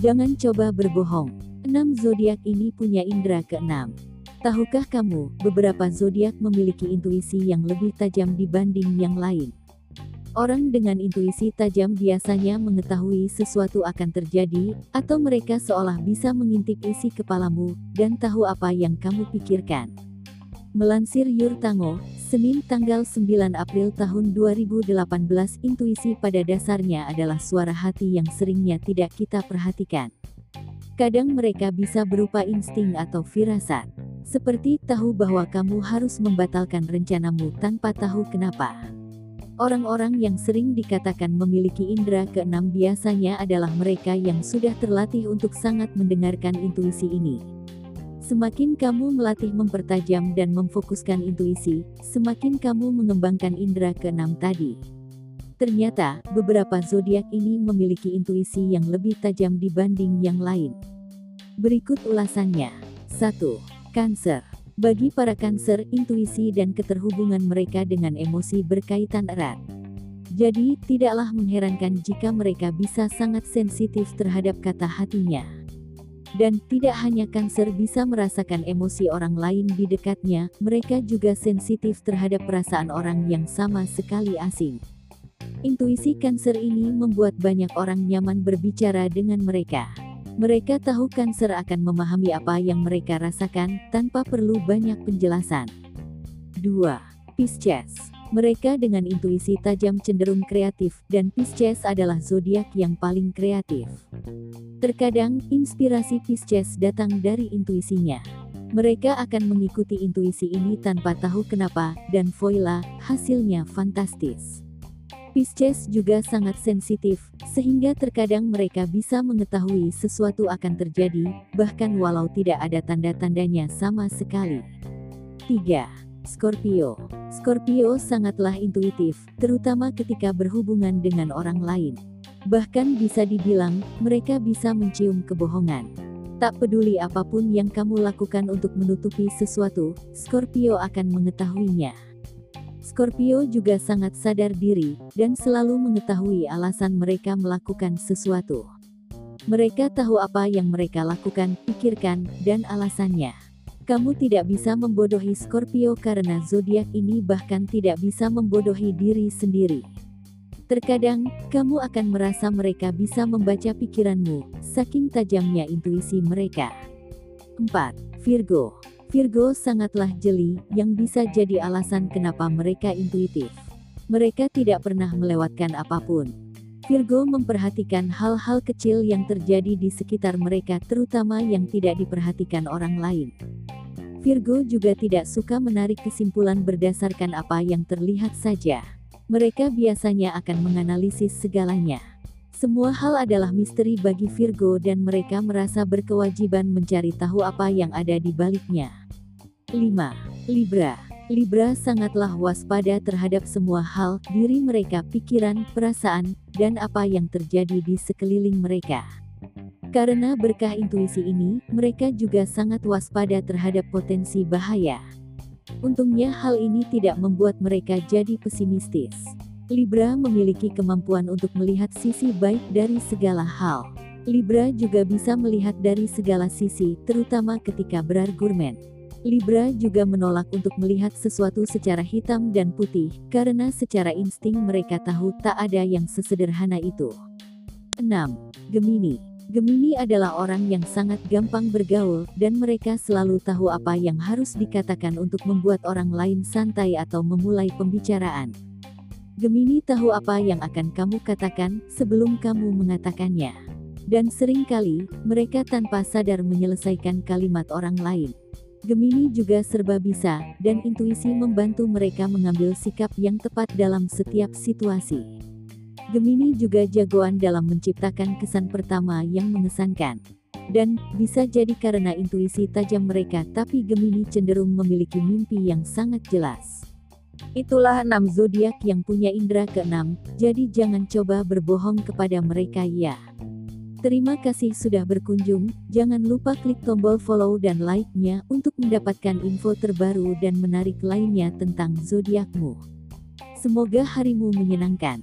Jangan coba berbohong. Enam zodiak ini punya indera keenam. Tahukah kamu, beberapa zodiak memiliki intuisi yang lebih tajam dibanding yang lain. Orang dengan intuisi tajam biasanya mengetahui sesuatu akan terjadi, atau mereka seolah bisa mengintip isi kepalamu dan tahu apa yang kamu pikirkan. Melansir Yurtango, Senin tanggal 9 April tahun 2018 intuisi pada dasarnya adalah suara hati yang seringnya tidak kita perhatikan. Kadang mereka bisa berupa insting atau firasat. Seperti tahu bahwa kamu harus membatalkan rencanamu tanpa tahu kenapa. Orang-orang yang sering dikatakan memiliki indera keenam biasanya adalah mereka yang sudah terlatih untuk sangat mendengarkan intuisi ini. Semakin kamu melatih mempertajam dan memfokuskan intuisi, semakin kamu mengembangkan indera keenam tadi. Ternyata, beberapa zodiak ini memiliki intuisi yang lebih tajam dibanding yang lain. Berikut ulasannya. 1. Cancer. Bagi para Cancer, intuisi dan keterhubungan mereka dengan emosi berkaitan erat. Jadi, tidaklah mengherankan jika mereka bisa sangat sensitif terhadap kata hatinya. Dan tidak hanya kanker bisa merasakan emosi orang lain di dekatnya, mereka juga sensitif terhadap perasaan orang yang sama sekali asing. Intuisi kanker ini membuat banyak orang nyaman berbicara dengan mereka. Mereka tahu kanker akan memahami apa yang mereka rasakan tanpa perlu banyak penjelasan. 2. Pisces mereka dengan intuisi tajam cenderung kreatif, dan Pisces adalah zodiak yang paling kreatif. Terkadang, inspirasi Pisces datang dari intuisinya. Mereka akan mengikuti intuisi ini tanpa tahu kenapa, dan voila, hasilnya fantastis. Pisces juga sangat sensitif, sehingga terkadang mereka bisa mengetahui sesuatu akan terjadi, bahkan walau tidak ada tanda-tandanya sama sekali. 3. Scorpio. Scorpio sangatlah intuitif, terutama ketika berhubungan dengan orang lain. Bahkan bisa dibilang, mereka bisa mencium kebohongan. Tak peduli apa pun yang kamu lakukan untuk menutupi sesuatu, Scorpio akan mengetahuinya. Scorpio juga sangat sadar diri, dan selalu mengetahui alasan mereka melakukan sesuatu. Mereka tahu apa yang mereka lakukan, pikirkan, dan alasannya. Kamu tidak bisa membodohi Scorpio karena zodiak ini bahkan tidak bisa membodohi diri sendiri. Terkadang, kamu akan merasa mereka bisa membaca pikiranmu, saking tajamnya intuisi mereka. 4. Virgo Virgo sangatlah jeli, yang bisa jadi alasan kenapa mereka intuitif. Mereka tidak pernah melewatkan apa pun. Virgo memperhatikan hal-hal kecil yang terjadi di sekitar mereka terutama yang tidak diperhatikan orang lain. Virgo juga tidak suka menarik kesimpulan berdasarkan apa yang terlihat saja. Mereka biasanya akan menganalisis segalanya. Semua hal adalah misteri bagi Virgo dan mereka merasa berkewajiban mencari tahu apa yang ada di baliknya. 5. Libra Libra sangatlah waspada terhadap semua hal, diri mereka, pikiran, perasaan, dan apa yang terjadi di sekeliling mereka. Karena berkah intuisi ini, mereka juga sangat waspada terhadap potensi bahaya. Untungnya hal ini tidak membuat mereka jadi pesimistis. Libra memiliki kemampuan untuk melihat sisi baik dari segala hal. Libra juga bisa melihat dari segala sisi, terutama ketika berargumen. Libra juga menolak untuk melihat sesuatu secara hitam dan putih, karena secara insting mereka tahu tak ada yang sesederhana itu. 6. Gemini Gemini adalah orang yang sangat gampang bergaul, dan mereka selalu tahu apa yang harus dikatakan untuk membuat orang lain santai atau memulai pembicaraan. Gemini tahu apa yang akan kamu katakan sebelum kamu mengatakannya. Dan sering kali, mereka tanpa sadar menyelesaikan kalimat orang lain. Gemini juga serba bisa, dan intuisi membantu mereka mengambil sikap yang tepat dalam setiap situasi. Gemini juga jagoan dalam menciptakan kesan pertama yang mengesankan. Dan, bisa jadi karena intuisi tajam mereka tapi Gemini cenderung memiliki mimpi yang sangat jelas. Itulah enam zodiak yang punya indera keenam, jadi jangan coba berbohong kepada mereka ya. Terima kasih sudah berkunjung, jangan lupa klik tombol follow dan like-nya untuk mendapatkan info terbaru dan menarik lainnya tentang zodiakmu. Semoga harimu menyenangkan.